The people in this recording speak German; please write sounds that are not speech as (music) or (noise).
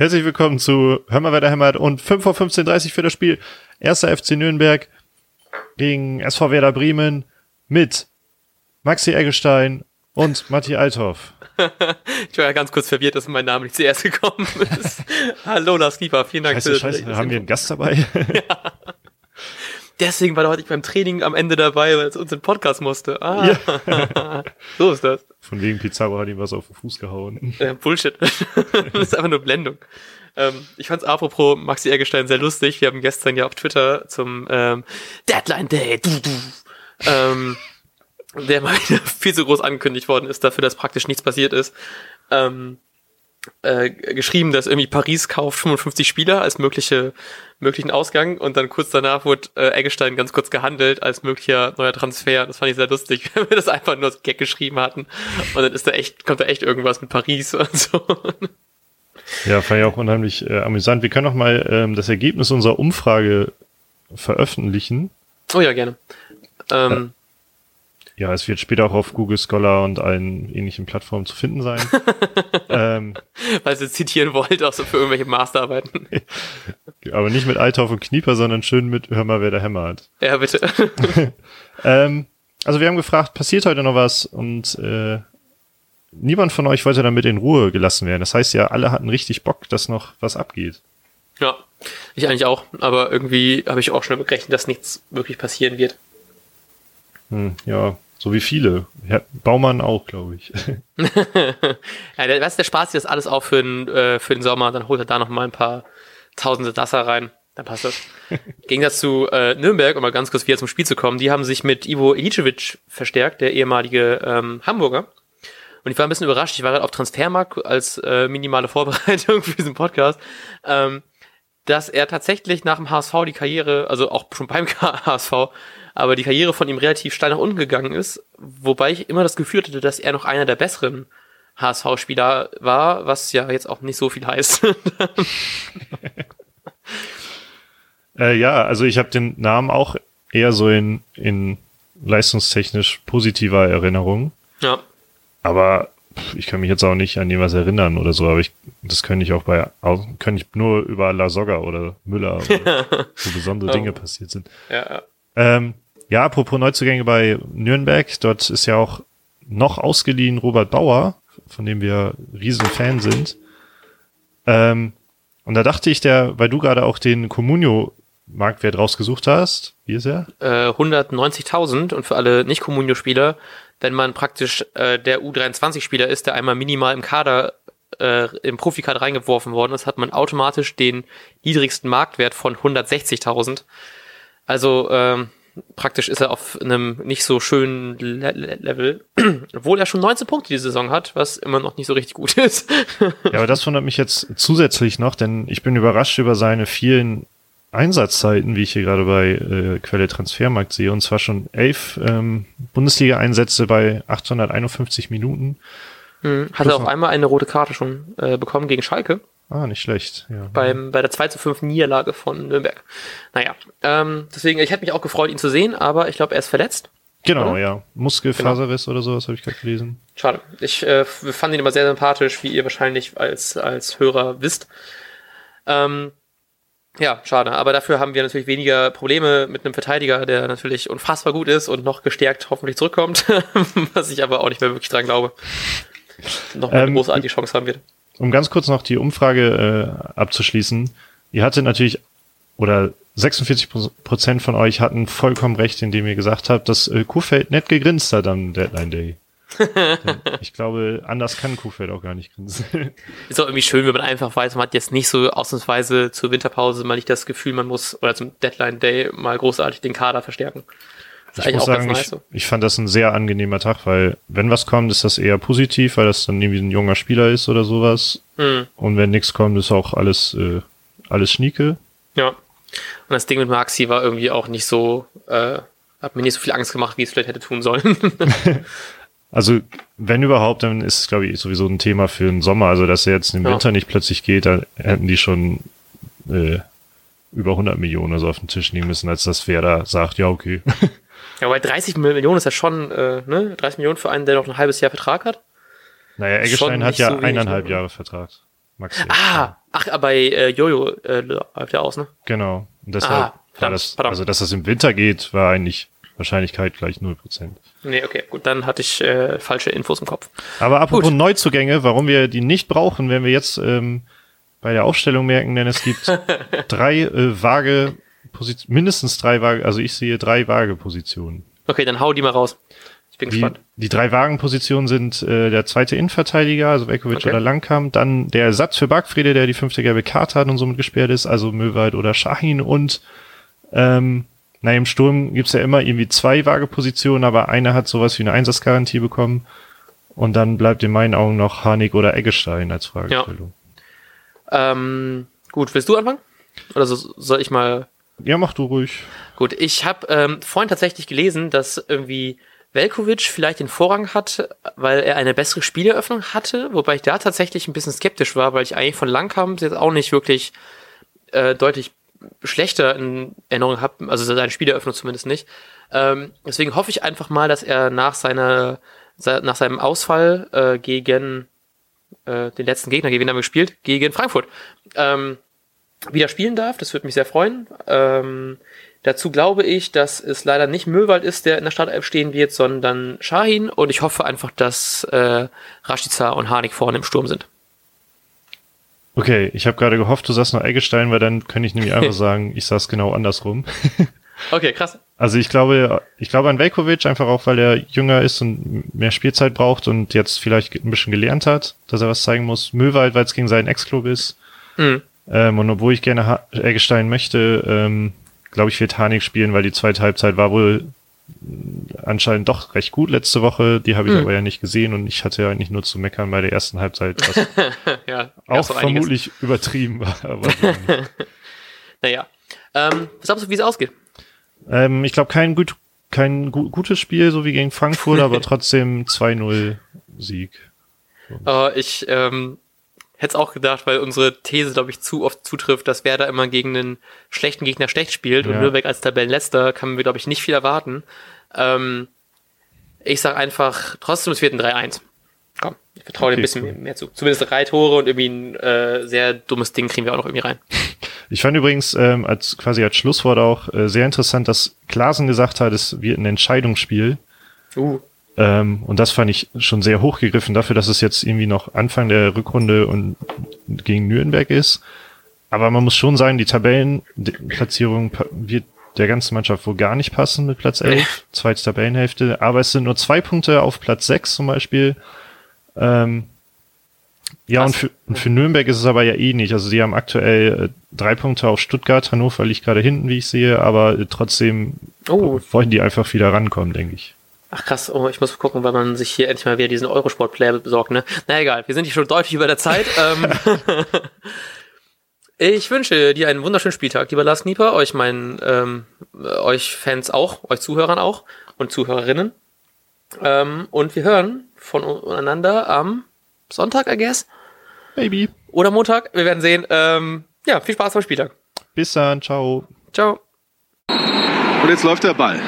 Herzlich willkommen zu Hör mal, wer da hämmert und 5 vor 15.30 für das Spiel. Erster FC Nürnberg gegen SV Werder Bremen mit Maxi Eggestein und Matti Althoff. (laughs) ich war ja ganz kurz verwirrt, dass mein Name nicht zuerst gekommen ist. (laughs) Hallo, Lars Kiefer, vielen Dank scheiße, für Scheiße, haben wir einen Gast dabei? (laughs) ja. Deswegen war er heute beim Training am Ende dabei, weil es uns in Podcast musste. Ah, ja. (laughs) so ist das. Von wegen Pizarro hat ihm was auf den Fuß gehauen. Äh, Bullshit. (laughs) das ist einfach nur Blendung. Ähm, ich fand's apropos Maxi Eggestein sehr lustig. Wir haben gestern ja auf Twitter zum ähm, Deadline Day, du, du, ähm, der mal (laughs) wieder viel zu groß angekündigt worden ist, dafür, dass praktisch nichts passiert ist. Ähm, äh, geschrieben, dass irgendwie Paris kauft 55 Spieler als mögliche möglichen Ausgang und dann kurz danach wurde äh, Eggestein ganz kurz gehandelt als möglicher neuer Transfer. Das fand ich sehr lustig, (laughs) wenn wir das einfach nur als Gag geschrieben hatten und dann ist da echt kommt da echt irgendwas mit Paris (laughs) und so. Ja, fand ich auch unheimlich äh, amüsant. Wir können noch mal ähm, das Ergebnis unserer Umfrage veröffentlichen. Oh ja, gerne. Ähm, ja, es wird später auch auf Google Scholar und allen ähnlichen Plattformen zu finden sein. (laughs) ähm, Weil sie zitieren wollt, auch so für irgendwelche Masterarbeiten. (laughs) Aber nicht mit Althoff und Knieper, sondern schön mit Hör mal, wer der Hämmer hat. Ja, bitte. (laughs) ähm, also wir haben gefragt, passiert heute noch was? Und äh, niemand von euch wollte damit in Ruhe gelassen werden. Das heißt ja, alle hatten richtig Bock, dass noch was abgeht. Ja, ich eigentlich auch. Aber irgendwie habe ich auch schon gerechnet, dass nichts wirklich passieren wird. Hm, ja, so wie viele. Ja, Baumann auch, glaube ich. (laughs) ja, der, weißt, der spart sich das alles auf für den, äh, für den Sommer, dann holt er da noch mal ein paar tausende Dasser rein. Dann passt das. (laughs) Im Gegensatz zu äh, Nürnberg, um mal ganz kurz wieder zum Spiel zu kommen, die haben sich mit Ivo Ilicevic verstärkt, der ehemalige ähm, Hamburger. Und ich war ein bisschen überrascht, ich war gerade auf Transfermarkt als äh, minimale Vorbereitung (laughs) für diesen Podcast, ähm, dass er tatsächlich nach dem HSV die Karriere, also auch schon beim (laughs) HSV, aber die Karriere von ihm relativ steil nach unten gegangen ist, wobei ich immer das Gefühl hatte, dass er noch einer der besseren HSV-Spieler war, was ja jetzt auch nicht so viel heißt. (laughs) äh, ja, also ich habe den Namen auch eher so in, in leistungstechnisch positiver Erinnerung. Ja. Aber ich kann mich jetzt auch nicht an jemals erinnern oder so, aber ich, das könnte ich auch bei, könnte ich nur über La Soga oder Müller, oder (laughs) wo besondere Dinge oh. passiert sind. Ja, ja. Ähm, ja, apropos Neuzugänge bei Nürnberg, dort ist ja auch noch ausgeliehen Robert Bauer, von dem wir riesen Fan sind. Ähm, und da dachte ich, der, weil du gerade auch den Comunio Marktwert rausgesucht hast, wie ist er? Äh, 190.000 und für alle Nicht-Comunio-Spieler, wenn man praktisch äh, der U23-Spieler ist, der einmal minimal im Kader, äh, im Profikader reingeworfen worden ist, hat man automatisch den niedrigsten Marktwert von 160.000. Also ähm, praktisch ist er auf einem nicht so schönen Le Level, (clears throat) obwohl er schon 19 Punkte die Saison hat, was immer noch nicht so richtig gut (laughs) ist. ja, aber das wundert mich jetzt zusätzlich noch, denn ich bin überrascht über seine vielen Einsatzzeiten, wie ich hier gerade bei äh, Quelle Transfermarkt sehe, und zwar schon elf ähm, Bundesliga-Einsätze bei 851 Minuten. Hm, hat er auch einmal eine rote Karte schon äh, bekommen gegen Schalke. Ah, nicht schlecht. Ja. Beim, bei der 2 zu 5 Niederlage von Nürnberg. Naja, ähm, deswegen, ich hätte mich auch gefreut, ihn zu sehen, aber ich glaube, er ist verletzt. Genau, oder? ja. Muskelfaserriss genau. oder sowas habe ich gerade gelesen. Schade. Ich äh, fand ihn immer sehr sympathisch, wie ihr wahrscheinlich als, als Hörer wisst. Ähm, ja, schade. Aber dafür haben wir natürlich weniger Probleme mit einem Verteidiger, der natürlich unfassbar gut ist und noch gestärkt hoffentlich zurückkommt, (laughs) was ich aber auch nicht mehr wirklich dran glaube. Noch eine ähm, großartige Chance haben wird um ganz kurz noch die Umfrage äh, abzuschließen. Ihr hattet natürlich, oder 46 Prozent von euch hatten vollkommen recht, indem ihr gesagt habt, dass äh, Kuhfeld nett gegrinst hat am Deadline Day. Ich glaube, anders kann Kuhfeld auch gar nicht grinsen. Ist auch irgendwie schön, wenn man einfach weiß, man hat jetzt nicht so ausnahmsweise zur Winterpause mal nicht das Gefühl, man muss, oder zum Deadline Day mal großartig den Kader verstärken ich muss sagen, nice ich, ich fand das ein sehr angenehmer Tag, weil wenn was kommt, ist das eher positiv, weil das dann irgendwie ein junger Spieler ist oder sowas. Mhm. Und wenn nichts kommt, ist auch alles, äh, alles schnieke. Ja. Und das Ding mit Maxi war irgendwie auch nicht so, äh, hat mir nicht so viel Angst gemacht, wie es vielleicht hätte tun sollen. (laughs) also, wenn überhaupt, dann ist es, glaube ich, sowieso ein Thema für den Sommer. Also, dass er jetzt im ja. Winter nicht plötzlich geht, da hätten die schon äh, über 100 Millionen oder so auf den Tisch nehmen müssen, als das wer da sagt, ja, okay. (laughs) Ja, bei 30 Millionen ist ja schon, äh, ne? 30 Millionen für einen, der noch ein halbes Jahr Vertrag hat. Naja, Eggestein hat ja so eineinhalb ne? Jahre Vertrag. Maximal. Ah, Ach, bei äh, Jojo äh, läuft der aus, ne? Genau. Und deshalb Ah, war verdammt, das, verdammt. also dass das im Winter geht, war eigentlich Wahrscheinlichkeit gleich 0%. Nee, okay, gut, dann hatte ich äh, falsche Infos im Kopf. Aber apropos Gut. Neuzugänge, warum wir die nicht brauchen, wenn wir jetzt ähm, bei der Aufstellung merken, denn es gibt (laughs) drei äh, vage Positionen, mindestens drei vage, also ich sehe drei vage Positionen. Okay, dann hau die mal raus. Ich bin Die, gespannt. die drei vagen Positionen sind äh, der zweite Innenverteidiger, also Velkovic Okay. oder Langkamp, dann der Ersatz für Bargfrede, der die fünfte gelbe Karte hat und somit gesperrt ist, also Möwald oder Schahin und ähm, na, im Sturm gibt's ja immer irgendwie zwei vage Positionen, aber einer hat sowas wie eine Einsatzgarantie bekommen und dann bleibt in meinen Augen noch Harnik oder Eggestein als Fragestellung. Ähm, gut, willst du anfangen? Oder so, soll ich mal Ja. mach du ruhig. Gut, ich habe ähm, vorhin tatsächlich gelesen, dass irgendwie Velkovic vielleicht den Vorrang hat, weil er eine bessere Spieleröffnung hatte, wobei ich da tatsächlich ein bisschen skeptisch war, weil ich eigentlich von Langkamp jetzt auch nicht wirklich äh, deutlich schlechter in Erinnerung habe, also seine Spieleröffnung zumindest nicht. Ähm, deswegen hoffe ich einfach mal, dass er nach seiner se- nach seinem Ausfall äh, gegen äh, den letzten Gegner, gegen wen haben wir gespielt? Gegen Frankfurt. Ähm, wieder spielen darf. Das würde mich sehr freuen. Ähm, dazu glaube ich, dass es leider nicht Möwald ist, der in der Startelf stehen wird, sondern Shahin. Und ich hoffe einfach, dass äh, Rashica und Harnik vorne im Sturm sind. Okay, ich habe gerade gehofft, du sagst noch Eggestein, weil dann könnte ich nämlich einfach (laughs) sagen, ich saß genau andersrum. (laughs) Okay, krass. Also ich glaube, ich glaube an Velkovic, einfach auch, weil er jünger ist und mehr Spielzeit braucht und jetzt vielleicht ein bisschen gelernt hat, dass er was zeigen muss. Möwald, weil es gegen seinen Ex-Club ist. Mhm. Ähm, und obwohl ich gerne ha Eggestein möchte, ähm, glaube ich, wird Harnik spielen, weil die zweite Halbzeit war wohl anscheinend doch recht gut letzte Woche. Die habe ich Mhm. aber ja nicht gesehen und ich hatte ja eigentlich nur zu meckern bei der ersten Halbzeit, was (laughs) ja, auch gab's noch einiges. vermutlich (laughs) übertrieben war. Aber, (laughs) Naja. Ähm, was glaubst du, wie es ausgeht? ähm, ich glaube, kein, gut, kein gu gutes Spiel, so wie gegen Frankfurt, aber trotzdem 2-0 Sieg. Äh, ich ähm, hätte es auch gedacht, weil unsere These, glaube ich, zu oft zutrifft, dass Werder immer gegen einen schlechten Gegner schlecht spielt und Ja. Nürnberg als Tabellenletzter kann man, glaube ich, nicht viel erwarten. Ähm, ich sage einfach, trotzdem, es wird ein 3-1. Komm, ich vertraue Okay, ein bisschen cool. mehr zu. Zumindest drei Tore und irgendwie ein äh, sehr dummes Ding kriegen wir auch noch irgendwie rein. (laughs) Ich fand übrigens ähm, als quasi als Schlusswort auch äh, sehr interessant, dass Klaasen gesagt hat, es wird ein Entscheidungsspiel. Uh. Ähm, und das fand ich schon sehr hochgegriffen dafür, dass es jetzt irgendwie noch Anfang der Rückrunde und gegen Nürnberg ist. Aber man muss schon sagen, die Tabellenplatzierung wird der ganzen Mannschaft wohl gar nicht passen mit Platz 11, zweite Tabellenhälfte. Aber es sind nur zwei Punkte auf Platz 6 zum Beispiel. Ähm, ja, und für, und für Nürnberg ist es aber ja eh nicht. Also sie haben aktuell äh, drei Punkte auf Stuttgart, Hannover liegt gerade hinten, wie ich sehe, aber trotzdem Oh. wollen die einfach wieder rankommen, denke ich. Ach krass, oh, ich muss gucken, weil man sich hier endlich mal wieder diesen Eurosport-Player besorgt, ne? Na egal, wir sind hier schon deutlich über der Zeit. (laughs) ähm, (laughs) ich wünsche dir einen wunderschönen Spieltag, lieber Lars Knieper, euch meinen, ähm, euch Fans auch, euch Zuhörern auch und Zuhörerinnen. Ähm, und wir hören voneinander am Sonntag, I guess. Baby. Oder Montag, wir werden sehen. Ähm, ja, viel Spaß beim Spieltag. Bis dann, ciao. Ciao. Und jetzt läuft der Ball.